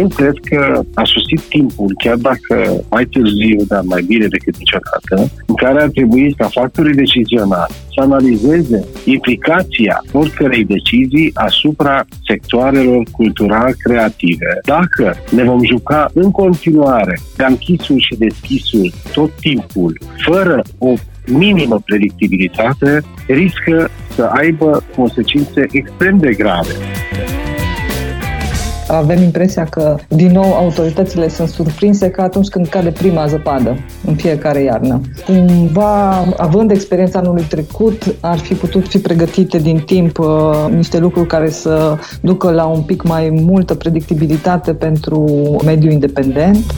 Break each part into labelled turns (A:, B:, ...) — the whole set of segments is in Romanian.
A: Eu cred că a sosit timpul, chiar dacă mai târziu, dar mai bine decât niciodată, în care ar trebui ca factorii decizionali să analizeze implicația oricărei decizii asupra sectoarelor cultural-creative. Dacă ne vom juca în continuare de închisuri și deschisuri tot timpul, fără o minimă predictibilitate, riscă să aibă consecințe extrem de grave
B: avem impresia că, din nou, autoritățile sunt surprinse ca atunci când cade prima zăpadă în fiecare iarnă. Cumva, având experiența anului trecut, ar fi putut fi pregătite din timp uh, niște lucruri care să ducă la un pic mai multă predictibilitate pentru mediul independent.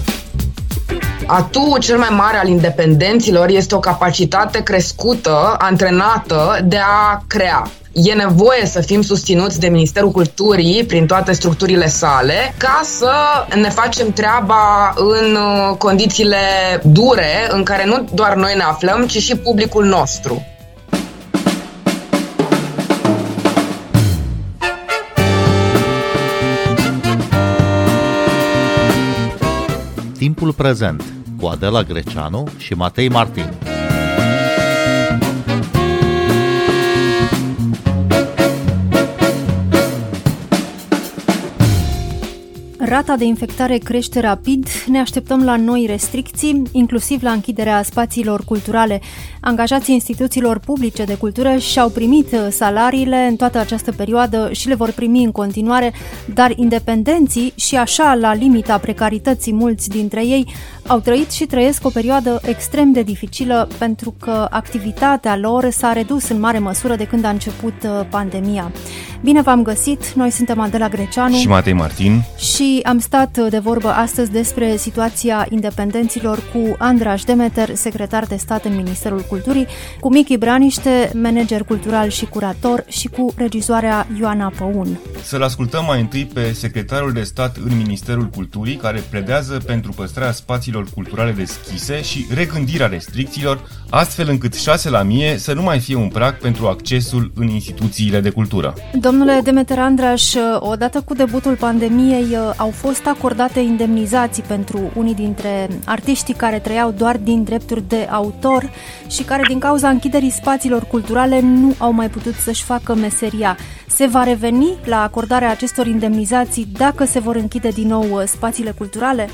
C: Atu cel mai mare al independenților este o capacitate crescută, antrenată de a crea e nevoie să fim susținuți de Ministerul Culturii prin toate structurile sale ca să ne facem treaba în uh, condițiile dure în care nu doar noi ne aflăm, ci și publicul nostru.
D: Timpul prezent cu Adela Greceanu și Matei Martin.
E: Rata de infectare crește rapid, ne așteptăm la noi restricții, inclusiv la închiderea spațiilor culturale. Angajații instituțiilor publice de cultură și-au primit salariile în toată această perioadă și le vor primi în continuare, dar independenții și așa la limita precarității mulți dintre ei au trăit și trăiesc o perioadă extrem de dificilă pentru că activitatea lor s-a redus în mare măsură de când a început uh, pandemia. Bine v-am găsit, noi suntem Adela Greceanu
F: și Matei Martin
E: și am stat de vorbă astăzi despre situația independenților cu Andraș Demeter, secretar de stat în Ministerul Culturii, cu Michi Braniște, manager cultural și curator și cu regizoarea Ioana Păun.
F: Să-l ascultăm mai întâi pe secretarul de stat în Ministerul Culturii, care pledează pentru păstrarea spațiilor culturale deschise și regândirea restricțiilor, astfel încât 6 la mie să nu mai fie un prag pentru accesul în instituțiile de cultură.
E: Domnule Demeter Andraș, odată cu debutul pandemiei au fost acordate indemnizații pentru unii dintre artiștii care trăiau doar din drepturi de autor și care din cauza închiderii spațiilor culturale nu au mai putut să-și facă meseria. Se va reveni la acordarea acestor indemnizații dacă se vor închide din nou spațiile culturale?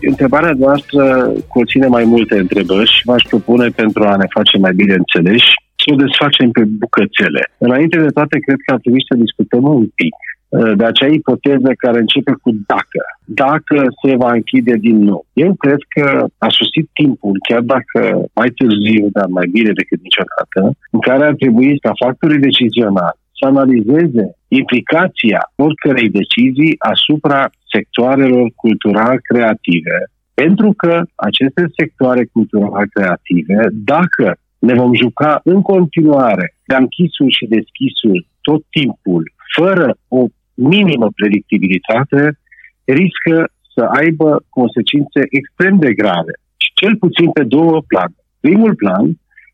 A: Întrebarea noastră conține mai multe întrebări și v-aș propune pentru a ne face mai bine înțeleși să o desfacem pe bucățele. Înainte de toate, cred că ar trebui să discutăm un pic uh, de acea ipoteză care începe cu dacă. Dacă se va închide din nou. Eu cred că a sosit timpul, chiar dacă mai târziu, dar mai bine decât niciodată, în care ar trebui ca factorii decizionali să analizeze implicația oricărei decizii asupra sectoarelor cultural-creative, pentru că aceste sectoare cultural-creative, dacă ne vom juca în continuare de închisuri și deschisuri tot timpul, fără o minimă predictibilitate, riscă să aibă consecințe extrem de grave. Și cel puțin pe două plane. Primul plan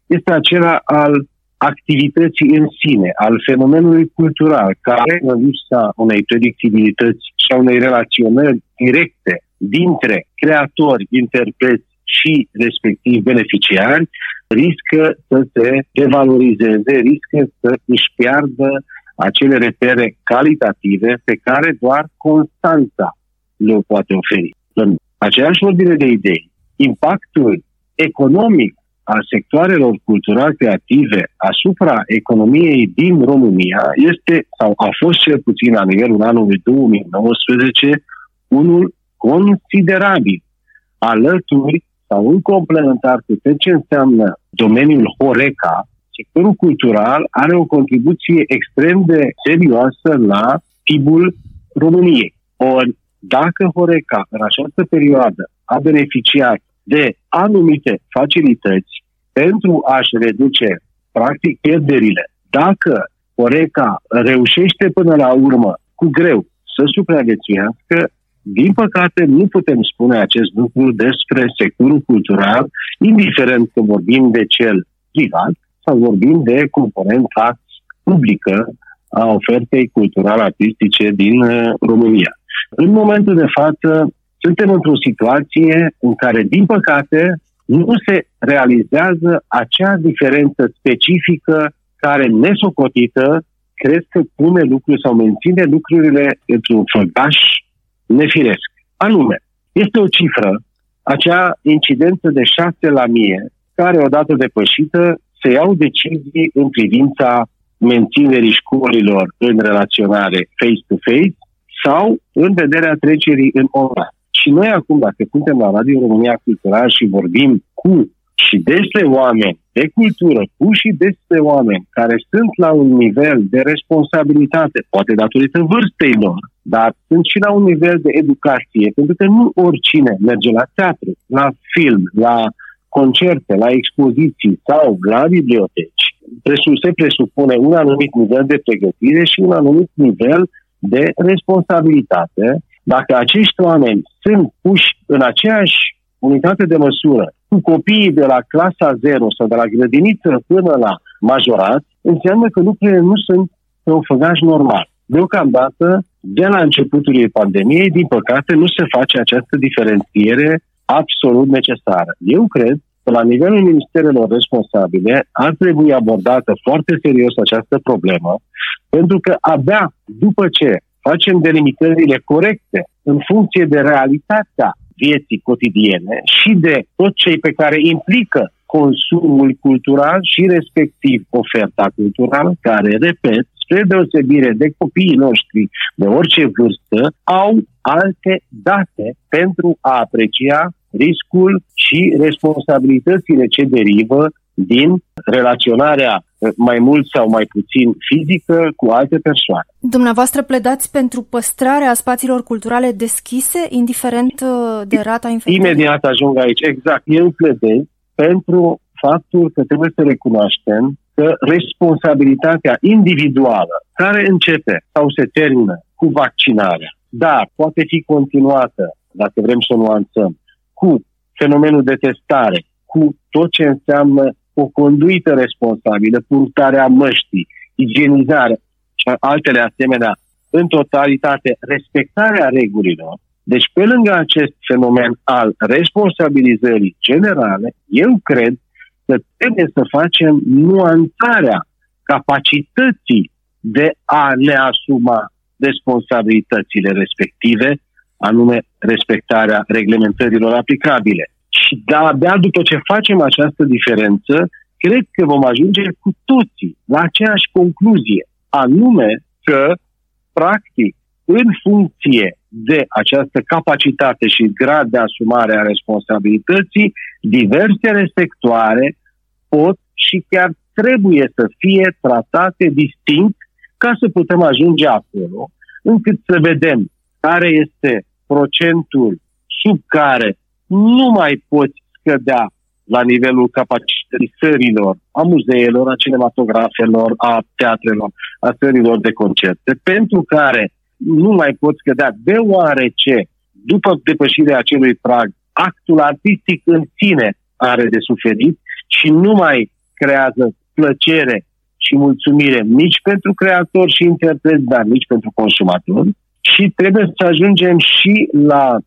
A: este acela al activității în sine, al fenomenului cultural, care, în lipsa unei predictibilități și a unei relaționări directe dintre creatori, interpreți și respectiv beneficiari, riscă să se devalorizeze, riscă să își piardă acele repere calitative pe care doar constanța le poate oferi. În aceeași ordine de idei, impactul economic al sectoarelor cultural-creative asupra economiei din România este, sau a fost cel puțin la nivelul anului 2019, unul considerabil, alături sau în complementar cu tot ce înseamnă domeniul Horeca, sectorul cultural are o contribuție extrem de serioasă la PIB-ul României. Ori, dacă Horeca în această perioadă a beneficiat de anumite facilități pentru a-și reduce, practic, pierderile, dacă Horeca reușește până la urmă, cu greu, să supraviețuiască, din păcate, nu putem spune acest lucru despre sectorul cultural, indiferent că vorbim de cel privat sau vorbim de componenta publică a ofertei culturale artistice din uh, România. În momentul de față, suntem într-o situație în care, din păcate, nu se realizează acea diferență specifică care, nesocotită, cred că pune lucruri sau menține lucrurile într-un făgaș nefiresc. Anume, este o cifră, acea incidență de 6 la mie, care odată depășită se iau decizii în privința menținerii școlilor în relaționare face-to-face sau în vederea trecerii în online. Și noi acum, dacă suntem la Radio România Cultural și vorbim cu și despre oameni de cultură, cu și despre oameni care sunt la un nivel de responsabilitate, poate datorită vârstei lor, dar sunt și la un nivel de educație, pentru că nu oricine merge la teatru, la film, la concerte, la expoziții sau la biblioteci. Se presupune un anumit nivel de pregătire și un anumit nivel de responsabilitate. Dacă acești oameni sunt puși în aceeași unitate de măsură cu copiii de la clasa 0 sau de la grădiniță până la majorat, înseamnă că lucrurile nu sunt pe un făgaș normal. Deocamdată, de la începutul pandemiei, din păcate, nu se face această diferențiere absolut necesară. Eu cred că la nivelul ministerelor responsabile ar trebui abordată foarte serios această problemă, pentru că abia după ce facem delimitările corecte în funcție de realitatea vieții cotidiene și de tot cei pe care implică consumul cultural și respectiv oferta culturală, care, repet, spre deosebire de copiii noștri de orice vârstă, au alte date pentru a aprecia riscul și responsabilitățile ce derivă din relaționarea mai mult sau mai puțin fizică cu alte persoane.
E: Dumneavoastră pledați pentru păstrarea spațiilor culturale deschise, indiferent uh, de rata infectării?
A: Imediat ajung aici, exact. Eu pledez pentru faptul că trebuie să recunoaștem că responsabilitatea individuală, care începe sau se termină cu vaccinarea, dar poate fi continuată, dacă vrem să nuanțăm, cu fenomenul de testare, cu tot ce înseamnă o conduită responsabilă, purtarea măștii, igienizare și altele asemenea, în totalitate, respectarea regulilor. Deci, pe lângă acest fenomen al responsabilizării generale, eu cred că trebuie să facem nuanțarea capacității de a ne asuma responsabilitățile respective, anume respectarea reglementărilor aplicabile. Și de-abia după ce facem această diferență, cred că vom ajunge cu toții la aceeași concluzie, anume că, practic, în funcție de această capacitate și grad de asumare a responsabilității, diverse sectoare pot și chiar trebuie să fie tratate distinct ca să putem ajunge acolo, încât să vedem care este procentul sub care nu mai poți scădea la nivelul capacității sărilor, a muzeelor, a cinematografelor, a teatrelor, a sărilor de concerte, pentru care nu mai poți scădea, deoarece, după depășirea acelui prag, actul artistic în sine are de suferit și nu mai creează plăcere și mulțumire nici pentru creator și interpret, dar nici pentru consumator. Și trebuie să ajungem și la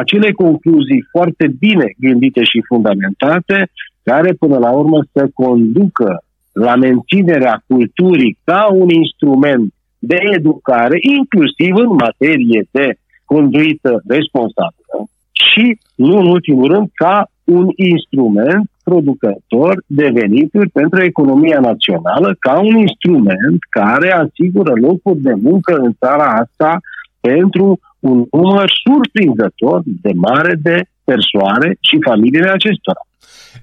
A: acele concluzii foarte bine gândite și fundamentate, care până la urmă să conducă la menținerea culturii ca un instrument de educare, inclusiv în materie de conduită responsabilă și, nu în ultimul rând, ca un instrument producător de venituri pentru economia națională, ca un instrument care asigură locuri de muncă în țara asta pentru un număr surprinzător de mare de persoane și familiile acestora.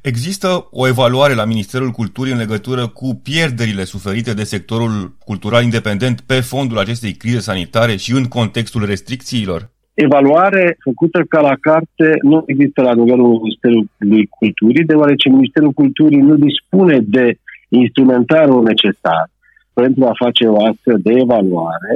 F: Există o evaluare la Ministerul Culturii în legătură cu pierderile suferite de sectorul cultural independent pe fondul acestei crize sanitare și în contextul restricțiilor?
A: Evaluare făcută ca la carte nu există la nivelul Ministerului Culturii, deoarece Ministerul Culturii nu dispune de instrumentarul necesar pentru a face o astfel de evaluare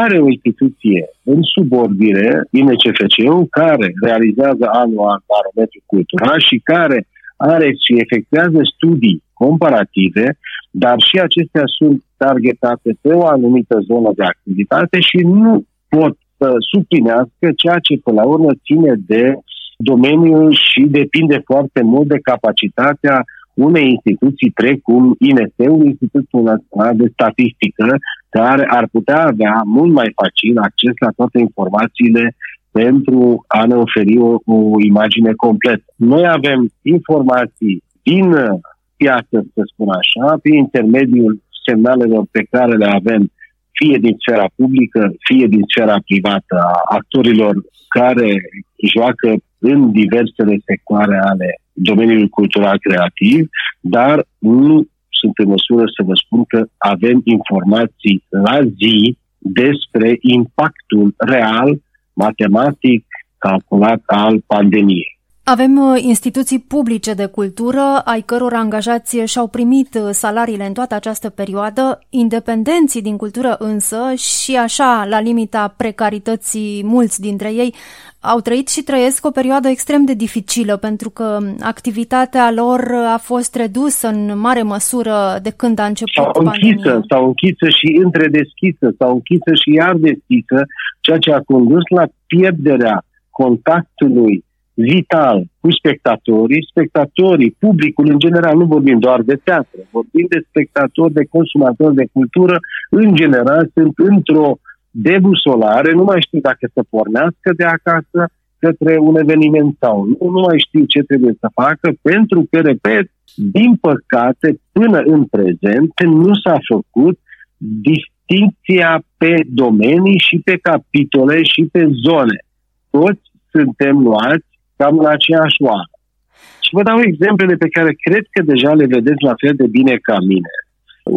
A: are o instituție în subordine, INCFC-ul, care realizează anual barometru cultural și care are și efectuează studii comparative, dar și acestea sunt targetate pe o anumită zonă de activitate și nu pot să suplinească ceea ce până la urmă ține de domeniul și depinde foarte mult de capacitatea unei instituții precum INSE-ul, Institutul Național de Statistică, care ar putea avea mult mai facil acces la toate informațiile pentru a ne oferi o, o imagine completă. Noi avem informații din piață, să spun așa, prin intermediul semnalelor pe care le avem fie din sfera publică, fie din sfera privată, a actorilor care joacă în diversele sectoare ale domeniului cultural creativ, dar nu sunt în măsură să vă spun că avem informații la zi despre impactul real, matematic, calculat al pandemiei.
E: Avem uh, instituții publice de cultură, ai căror angajați și-au primit uh, salariile în toată această perioadă, independenții din cultură însă și așa, la limita precarității mulți dintre ei, au trăit și trăiesc o perioadă extrem de dificilă pentru că activitatea lor a fost redusă în mare măsură de când a început
A: sau închisă,
E: pandemia.
A: sau închisă și întredeschisă, sau închisă și iar deschisă, ceea ce a condus la pierderea contactului vital cu spectatorii, spectatorii, publicul în general, nu vorbim doar de teatru, vorbim de spectatori, de consumatori de cultură, în general sunt într-o debusolare, nu mai știu dacă să pornească de acasă către un eveniment sau nu, nu mai știu ce trebuie să facă, pentru că, repet, din păcate, până în prezent, nu s-a făcut distinția pe domenii și pe capitole și pe zone. Toți suntem luați cam în aceeași oară. Și vă dau exemplele pe care cred că deja le vedeți la fel de bine ca mine.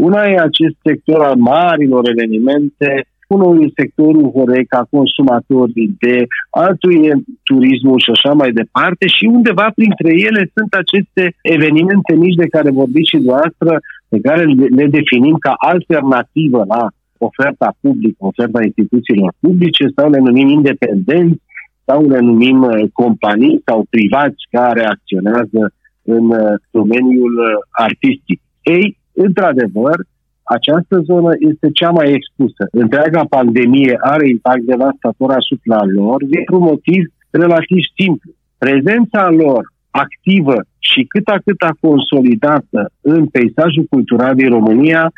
A: Una e acest sector al marilor evenimente, unul e sectorul Horeca, consumatorii de, altul e turismul și așa mai departe și undeva printre ele sunt aceste evenimente mici de care vorbiți și dumneavoastră, pe care le definim ca alternativă la oferta publică, oferta instituțiilor publice sau le numim independenți sau le numim uh, companii sau privați care acționează în uh, domeniul uh, artistic. Ei, într-adevăr, această zonă este cea mai expusă. Întreaga pandemie are impact devastator asupra lor dintr-un motiv relativ simplu. Prezența lor activă și cât a cât a consolidată în peisajul cultural din România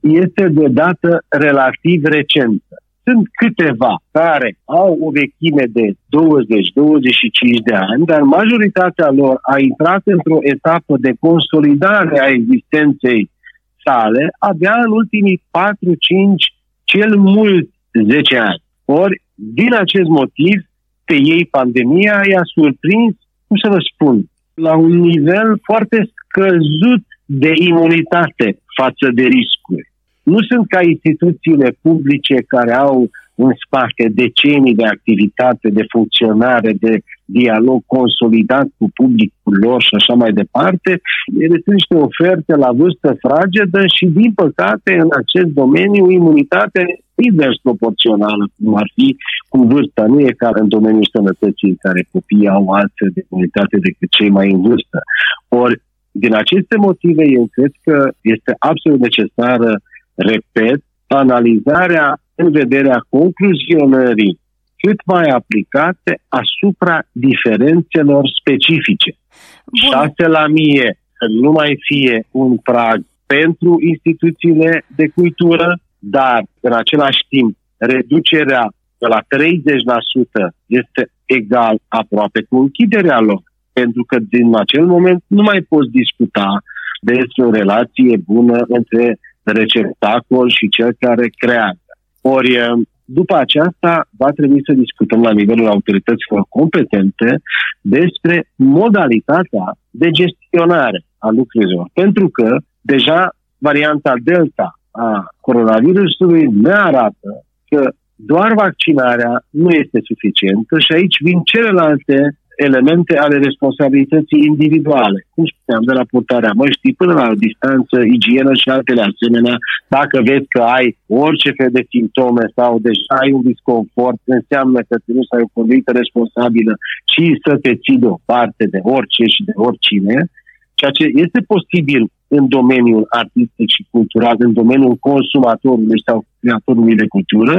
A: este deodată relativ recentă. Sunt câteva care au o vechime de 20-25 de ani, dar majoritatea lor a intrat într-o etapă de consolidare a existenței sale abia în ultimii 4-5, cel mult 10 ani. Ori, din acest motiv, pe ei pandemia i-a surprins, cum să vă spun, la un nivel foarte scăzut de imunitate față de riscuri. Nu sunt ca instituțiile publice care au în spate decenii de activitate, de funcționare, de dialog consolidat cu publicul lor și așa mai departe. Ele sunt niște oferte la vârstă fragedă și, din păcate, în acest domeniu, imunitatea e invers proporțională, cum ar fi cu vârsta. Nu e ca în domeniul sănătății în care copiii au altfel de imunitate decât cei mai în vârstă. Ori, din aceste motive, eu cred că este absolut necesară repet, analizarea în vederea concluzionării cât mai aplicate asupra diferențelor specifice. Bun. 6 la mie să nu mai fie un prag pentru instituțiile de cultură, dar în același timp reducerea de la 30% este egal aproape cu închiderea lor. Pentru că din acel moment nu mai poți discuta despre o relație bună între receptacol și cel care creează. Ori, eh, după aceasta, va trebui să discutăm la nivelul autorităților competente despre modalitatea de gestionare a lucrurilor. Pentru că deja varianta Delta a coronavirusului ne arată că doar vaccinarea nu este suficientă și aici vin celelalte elemente ale responsabilității individuale. Cum spuneam, de la purtarea măștii până la distanță, igienă și altele asemenea. Dacă vezi că ai orice fel de simptome sau deja ai un disconfort, înseamnă că trebuie să ai o conduită responsabilă și să te ții deoparte de orice și de oricine, ceea ce este posibil în domeniul artistic și cultural, în domeniul consumatorului sau creatorului de cultură,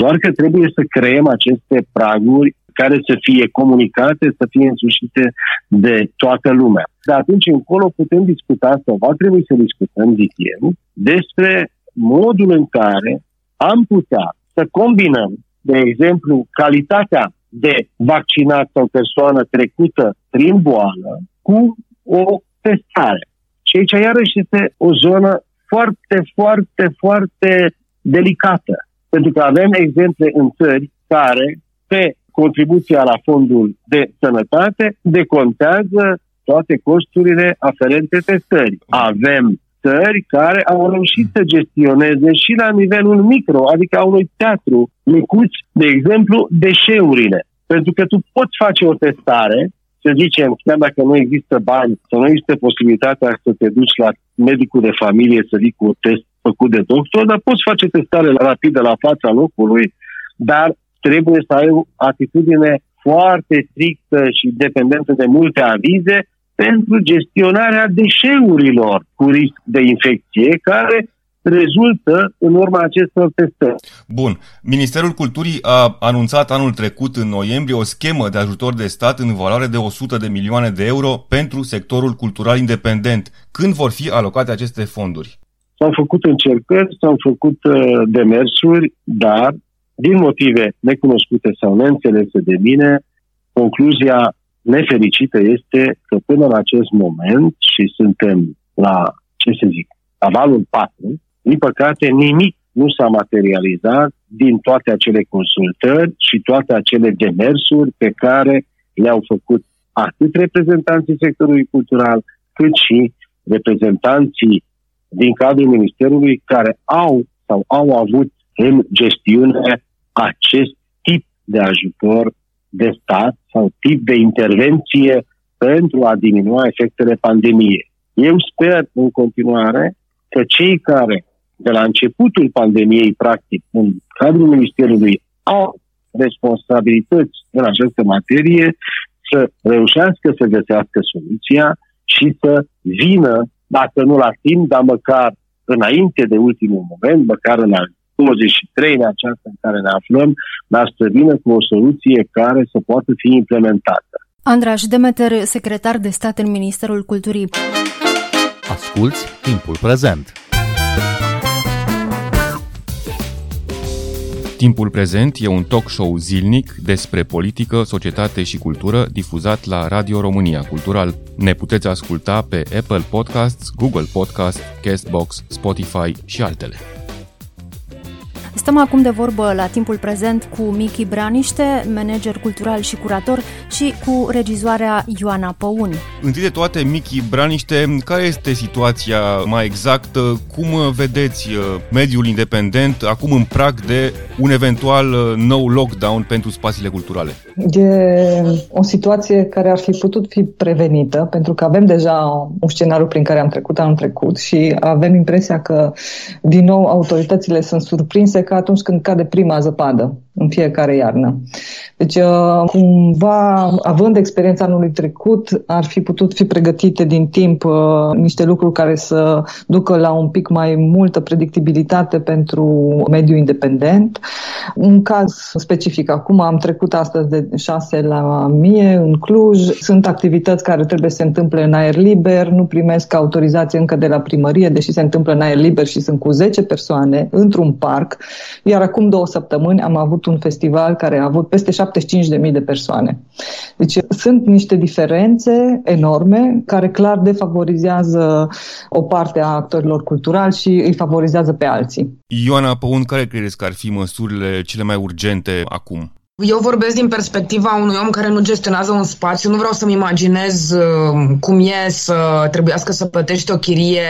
A: doar că trebuie să creăm aceste praguri care să fie comunicate, să fie însușite de toată lumea. De atunci încolo putem discuta sau va trebui să discutăm, zic eu, despre modul în care am putea să combinăm, de exemplu, calitatea de vaccinat sau persoană trecută prin boală cu o testare. Și aici iarăși este o zonă foarte, foarte, foarte delicată. Pentru că avem exemple în țări care, pe contribuția la fondul de sănătate decontează toate costurile aferente testării. Avem țări care au reușit să gestioneze și la nivelul micro, adică a unui teatru micuț, de exemplu, deșeurile. Pentru că tu poți face o testare, să zicem, chiar dacă nu există bani sau nu există posibilitatea să te duci la medicul de familie să vii cu un test făcut de doctor, dar poți face testare rapidă la fața locului, dar trebuie să ai o atitudine foarte strictă și dependentă de multe avize pentru gestionarea deșeurilor cu risc de infecție, care rezultă în urma acestor testări.
F: Bun. Ministerul Culturii a anunțat anul trecut, în noiembrie, o schemă de ajutor de stat în valoare de 100 de milioane de euro pentru sectorul cultural independent. Când vor fi alocate aceste fonduri?
A: S-au făcut încercări, s-au făcut uh, demersuri, dar din motive necunoscute sau neînțelese de mine, concluzia nefericită este că până în acest moment, și suntem la, ce să zic, la valul 4, din păcate nimic nu s-a materializat din toate acele consultări și toate acele demersuri pe care le-au făcut atât reprezentanții sectorului cultural, cât și reprezentanții din cadrul Ministerului care au sau au avut în gestiune acest tip de ajutor de stat sau tip de intervenție pentru a diminua efectele pandemiei. Eu sper în continuare că cei care de la începutul pandemiei, practic, în cadrul Ministerului, au responsabilități în această materie, să reușească să găsească soluția și să vină, dacă nu la timp, dar măcar înainte de ultimul moment, măcar în al 23 aceasta în care ne aflăm, dar să vină cu o soluție care să poată fi implementată.
E: Andraș Demeter, secretar de stat în Ministerul Culturii.
D: Asculți timpul prezent!
F: Timpul prezent e un talk show zilnic despre politică, societate și cultură difuzat la Radio România Cultural. Ne puteți asculta pe Apple Podcasts, Google Podcasts, Castbox, Spotify și altele.
E: Stăm acum de vorbă la timpul prezent cu Miki Braniște, manager cultural și curator, și cu regizoarea Ioana Păun.
F: Întâi de toate, Miki Braniște, care este situația mai exactă? Cum vedeți uh, mediul independent acum în prag de un eventual uh, nou lockdown pentru spațiile culturale?
B: E o situație care ar fi putut fi prevenită, pentru că avem deja un scenariu prin care am trecut anul trecut și avem impresia că, din nou, autoritățile sunt surprinse ca atunci când cade prima zăpadă în fiecare iarnă. Deci, uh, cumva, având experiența anului trecut, ar fi putut fi pregătite din timp uh, niște lucruri care să ducă la un pic mai multă predictibilitate pentru mediul independent. Un caz specific, acum am trecut astăzi de 6 la mie în Cluj. Sunt activități care trebuie să se întâmple în aer liber, nu primesc autorizație încă de la primărie, deși se întâmplă în aer liber și sunt cu 10 persoane într-un parc. Iar acum două săptămâni am avut un festival care a avut peste 75.000 de persoane. Deci sunt niște diferențe enorme care clar defavorizează o parte a actorilor culturali și îi favorizează pe alții.
F: Ioana Păun, care credeți că ar fi măsurile cele mai urgente acum?
C: Eu vorbesc din perspectiva unui om care nu gestionează un spațiu. Nu vreau să-mi imaginez uh, cum e să trebuiască să plătești o chirie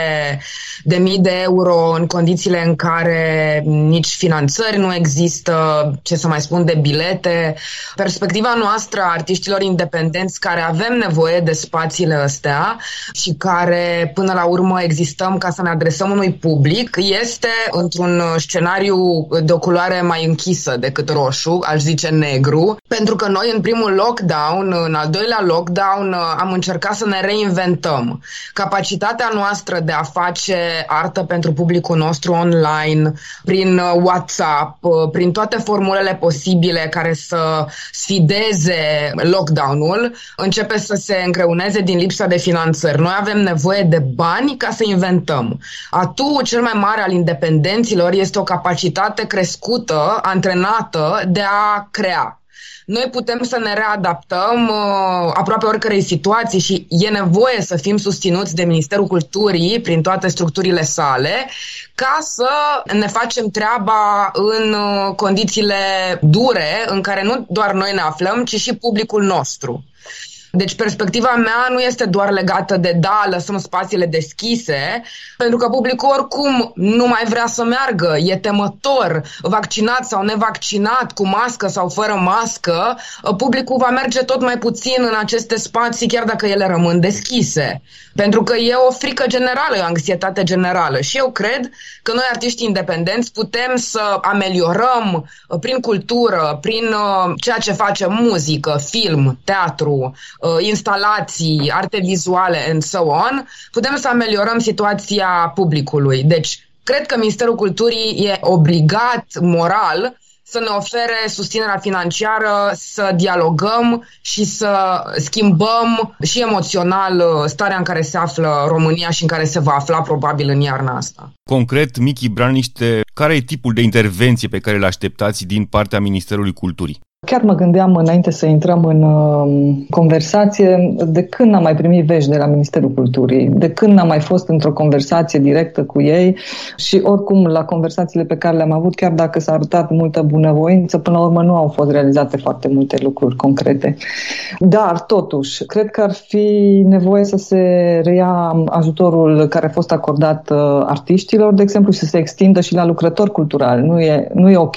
C: de mii de euro în condițiile în care nici finanțări nu există, ce să mai spun, de bilete. Perspectiva noastră a artiștilor independenți care avem nevoie de spațiile astea și care până la urmă existăm ca să ne adresăm unui public este într-un scenariu de o culoare mai închisă decât roșu, aș zice negru, pentru că noi în primul lockdown, în al doilea lockdown, am încercat să ne reinventăm. Capacitatea noastră de a face artă pentru publicul nostru online, prin WhatsApp, prin toate formulele posibile care să sfideze lockdown-ul, începe să se încreuneze din lipsa de finanțări. Noi avem nevoie de bani ca să inventăm. Atu cel mai mare al independenților este o capacitate crescută, antrenată de a crea. Noi putem să ne readaptăm uh, aproape oricărei situații și e nevoie să fim susținuți de Ministerul Culturii prin toate structurile sale ca să ne facem treaba în uh, condițiile dure în care nu doar noi ne aflăm, ci și publicul nostru. Deci perspectiva mea nu este doar legată de da, lăsăm spațiile deschise, pentru că publicul oricum nu mai vrea să meargă, e temător, vaccinat sau nevaccinat, cu mască sau fără mască, publicul va merge tot mai puțin în aceste spații, chiar dacă ele rămân deschise. Pentru că e o frică generală, e o anxietate generală. Și eu cred că noi, artiști independenți, putem să ameliorăm uh, prin cultură, prin uh, ceea ce facem, muzică, film, teatru, uh, instalații, arte vizuale and so on, putem să ameliorăm situația publicului. Deci, cred că Ministerul Culturii e obligat moral să ne ofere susținerea financiară, să dialogăm și să schimbăm și emoțional uh, starea în care se află România și în care se va afla probabil în iarna asta.
F: Concret, Michi Braniște, care e tipul de intervenție pe care le așteptați din partea Ministerului Culturii?
B: Chiar mă gândeam înainte să intrăm în uh, conversație de când n-am mai primit vești de la Ministerul Culturii, de când n-am mai fost într-o conversație directă cu ei și oricum la conversațiile pe care le-am avut, chiar dacă s-a arătat multă bunăvoință, până la urmă nu au fost realizate foarte multe lucruri concrete. Dar totuși, cred că ar fi nevoie să se reia ajutorul care a fost acordat uh, artiștilor, de exemplu, și să se extindă și la lucrători culturali. Nu e, nu e ok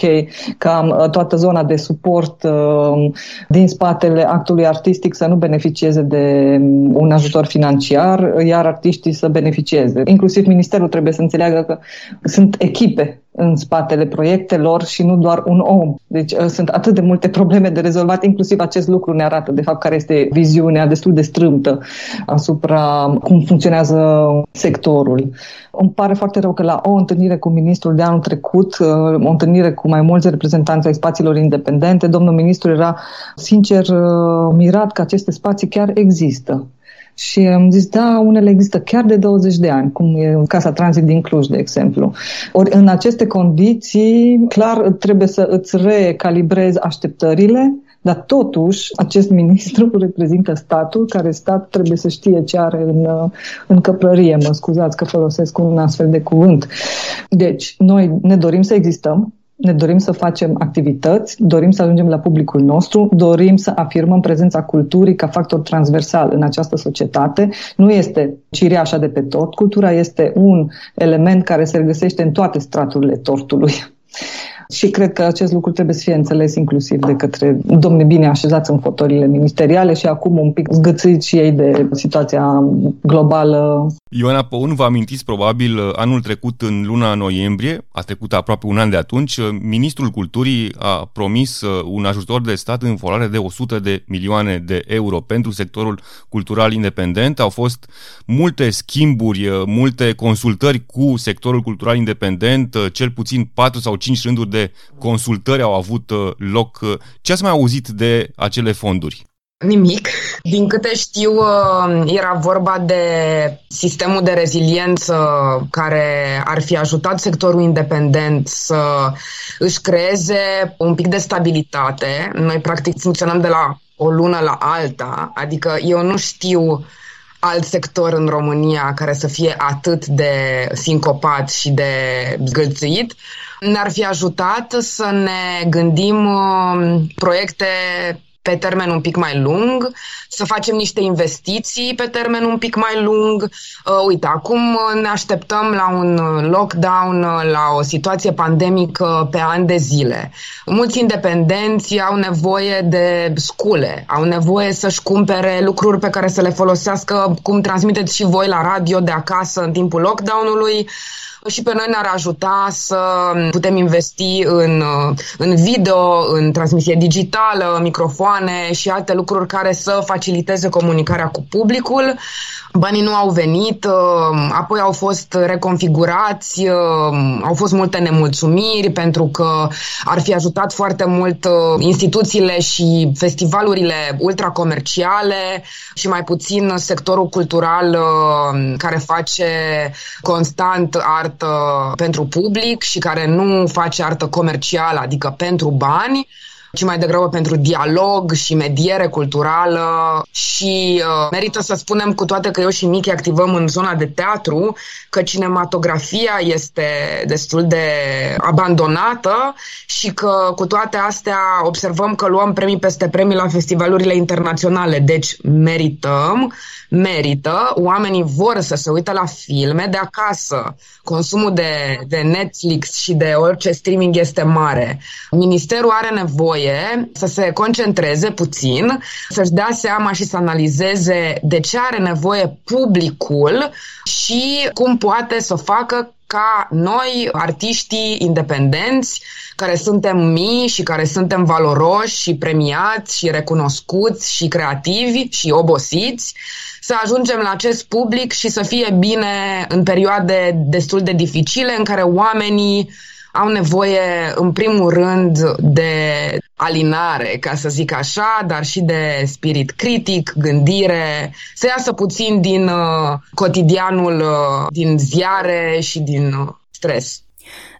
B: ca uh, toată zona de suport Uh, din spatele actului artistic să nu beneficieze de um, un ajutor financiar, iar artiștii să beneficieze. Inclusiv ministerul trebuie să înțeleagă că sunt echipe în spatele proiectelor și nu doar un om. Deci uh, sunt atât de multe probleme de rezolvat, inclusiv acest lucru ne arată de fapt care este viziunea destul de strâmtă asupra cum funcționează sectorul. Îmi pare foarte rău că la o întâlnire cu ministrul de anul trecut, uh, o întâlnire cu mai mulți reprezentanți ai spațiilor independente, domnul ministru era sincer uh, mirat că aceste spații chiar există. Și am zis, da, unele există chiar de 20 de ani, cum e Casa Transit din Cluj, de exemplu. Ori în aceste condiții, clar, trebuie să îți recalibrezi așteptările, dar totuși, acest ministru reprezintă statul, care stat trebuie să știe ce are în, în căprărie. Mă scuzați că folosesc un astfel de cuvânt. Deci, noi ne dorim să existăm, ne dorim să facem activități, dorim să ajungem la publicul nostru, dorim să afirmăm prezența culturii ca factor transversal în această societate. Nu este cireașa de pe tort, cultura este un element care se regăsește în toate straturile tortului. Și cred că acest lucru trebuie să fie înțeles inclusiv de către domni bine așezați în fotolile ministeriale și acum un pic zgâțiți și ei de situația globală.
F: Ioana Păun, vă amintiți probabil anul trecut în luna noiembrie, a trecut aproape un an de atunci, ministrul culturii a promis un ajutor de stat în valoare de 100 de milioane de euro pentru sectorul cultural independent. Au fost multe schimburi, multe consultări cu sectorul cultural independent, cel puțin 4 sau 5 rânduri de consultări au avut uh, loc. Ce ați mai auzit de acele fonduri?
C: Nimic. Din câte știu, uh, era vorba de sistemul de reziliență care ar fi ajutat sectorul independent să își creeze un pic de stabilitate. Noi, practic, funcționăm de la o lună la alta, adică eu nu știu alt sector în România care să fie atât de sincopat și de zgâlțuit ne-ar fi ajutat să ne gândim uh, proiecte pe termen un pic mai lung, să facem niște investiții pe termen un pic mai lung. Uh, uite, acum ne așteptăm la un lockdown, la o situație pandemică pe ani de zile. Mulți independenți au nevoie de scule, au nevoie să-și cumpere lucruri pe care să le folosească, cum transmiteți și voi la radio de acasă în timpul lockdownului și pe noi ne-ar ajuta să putem investi în, în video, în transmisie digitală, microfoane și alte lucruri care să faciliteze comunicarea cu publicul. Banii nu au venit, apoi au fost reconfigurați, au fost multe nemulțumiri pentru că ar fi ajutat foarte mult instituțiile și festivalurile ultracomerciale și mai puțin sectorul cultural care face constant artă pentru public și care nu face artă comercială, adică pentru bani ci mai degrabă pentru dialog și mediere culturală. Și uh, merită să spunem cu toate că eu și Michi activăm în zona de teatru, că cinematografia este destul de abandonată și că cu toate astea observăm că luăm premii peste premii la festivalurile internaționale, deci merităm, merită, oamenii vor să se uite la filme de acasă, consumul de, de Netflix și de orice streaming este mare. Ministerul are nevoie să se concentreze puțin, să-și dea seama și să analizeze de ce are nevoie publicul și cum poate să facă ca noi, artiștii independenți, care suntem mii și care suntem valoroși și premiați și recunoscuți și creativi și obosiți, să ajungem la acest public și să fie bine în perioade destul de dificile în care oamenii au nevoie, în primul rând, de alinare, ca să zic așa, dar și de spirit critic, gândire, să iasă puțin din uh, cotidianul, uh, din ziare și din uh, stres.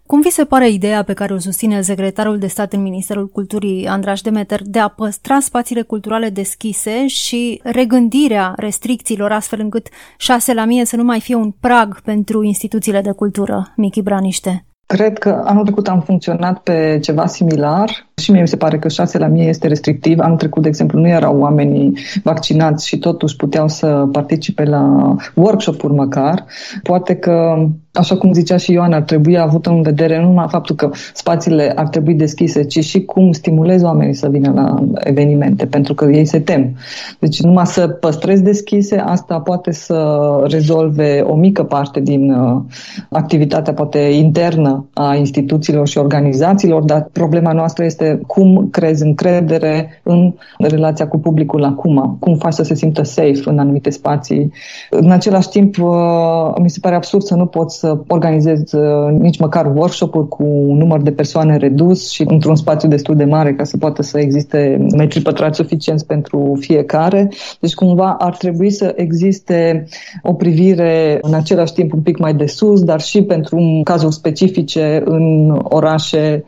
E: Cum vi se pare ideea pe care o susține secretarul de stat în Ministerul Culturii, Andraș Demeter, de a păstra spațiile culturale deschise și regândirea restricțiilor astfel încât 6 la mie să nu mai fie un prag pentru instituțiile de cultură, Michi Braniște?
B: Cred că anul trecut am funcționat pe ceva similar și mie mi se pare că 6 la mie este restrictiv. Anul trecut, de exemplu, nu erau oamenii vaccinați și totuși puteau să participe la workshop-uri măcar. Poate că așa cum zicea și Ioana, ar trebui avut în vedere nu numai faptul că spațiile ar trebui deschise, ci și cum stimulezi oamenii să vină la evenimente, pentru că ei se tem. Deci numai să păstrezi deschise, asta poate să rezolve o mică parte din uh, activitatea poate internă a instituțiilor și organizațiilor, dar problema noastră este cum crezi încredere în relația cu publicul acum, cum faci să se simtă safe în anumite spații. În același timp, uh, mi se pare absurd să nu poți să organizezi uh, nici măcar workshop-uri cu un număr de persoane redus și într-un spațiu destul de mare ca să poată să existe metri pătrați suficienți pentru fiecare. Deci cumva ar trebui să existe o privire în același timp un pic mai de sus, dar și pentru cazuri specifice în orașe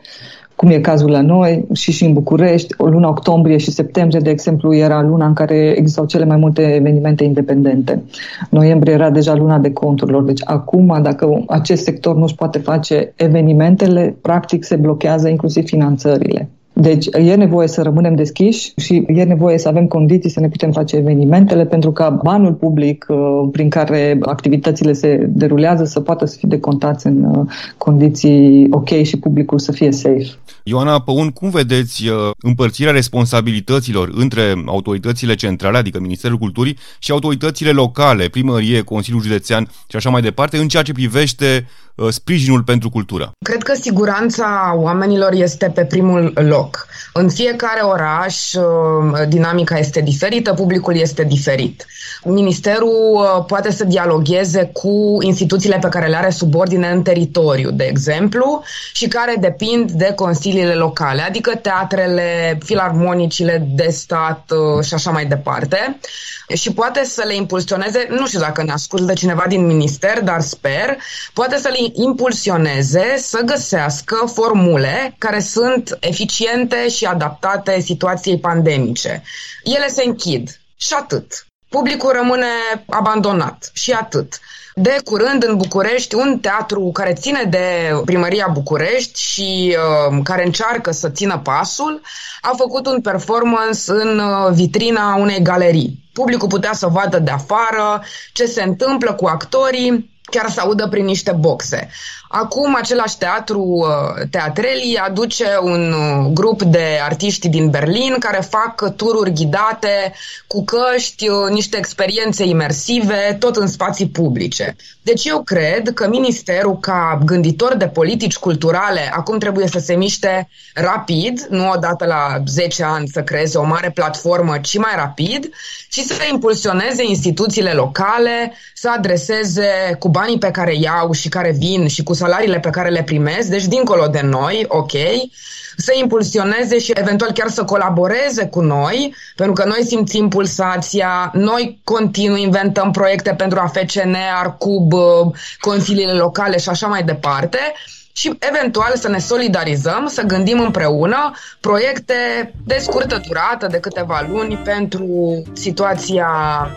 B: cum e cazul la noi și și în București. Luna octombrie și septembrie, de exemplu, era luna în care existau cele mai multe evenimente independente. Noiembrie era deja luna de conturilor. Deci acum, dacă acest sector nu își poate face evenimentele, practic se blochează inclusiv finanțările. Deci e nevoie să rămânem deschiși și e nevoie să avem condiții să ne putem face evenimentele pentru ca banul public uh, prin care activitățile se derulează să poată să fie decontați în uh, condiții ok și publicul să fie safe.
F: Ioana Păun, cum vedeți uh, împărțirea responsabilităților între autoritățile centrale, adică Ministerul Culturii, și autoritățile locale, primărie, Consiliul Județean și așa mai departe, în ceea ce privește uh, sprijinul pentru cultură?
C: Cred că siguranța oamenilor este pe primul loc. În fiecare oraș uh, dinamica este diferită, publicul este diferit. Ministerul poate să dialogueze cu instituțiile pe care le are subordine în teritoriu, de exemplu, și care depind de Consiliul consiliile locale, adică teatrele, filarmonicile de stat uh, și așa mai departe și poate să le impulsioneze, nu știu dacă ne ascultă cineva din minister, dar sper, poate să le impulsioneze să găsească formule care sunt eficiente și adaptate situației pandemice. Ele se închid și atât. Publicul rămâne abandonat și atât. De curând în București, un teatru care ține de primăria București și uh, care încearcă să țină pasul, a făcut un performance în uh, vitrina unei galerii. Publicul putea să vadă de afară ce se întâmplă cu actorii, chiar să audă prin niște boxe. Acum același teatru, uh, Teatrelii, aduce un uh, grup de artiști din Berlin care fac tururi ghidate cu căști, uh, niște experiențe imersive, tot în spații publice. Deci eu cred că ministerul, ca gânditor de politici culturale, acum trebuie să se miște rapid, nu odată la 10 ani să creeze o mare platformă, ci mai rapid, și să impulsioneze instituțiile locale, să adreseze cu banii pe care iau și care vin și cu salariile pe care le primesc, deci dincolo de noi, ok, să impulsioneze și eventual chiar să colaboreze cu noi, pentru că noi simțim pulsația, noi continuu inventăm proiecte pentru AFCN, Arcub, consiliile locale și așa mai departe și eventual să ne solidarizăm, să gândim împreună proiecte de scurtă durată, de câteva luni, pentru situația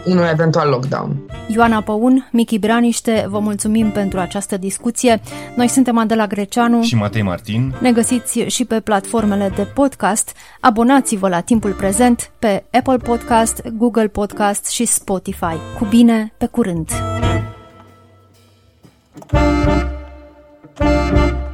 C: unui eventual lockdown.
E: Ioana Păun, Michi Braniște, vă mulțumim pentru această discuție. Noi suntem Adela Greceanu
F: și Matei Martin.
E: Ne găsiți și pe platformele de podcast. Abonați-vă la timpul prezent pe Apple Podcast, Google Podcast și Spotify. Cu bine, pe curând! Thank you. Thank you.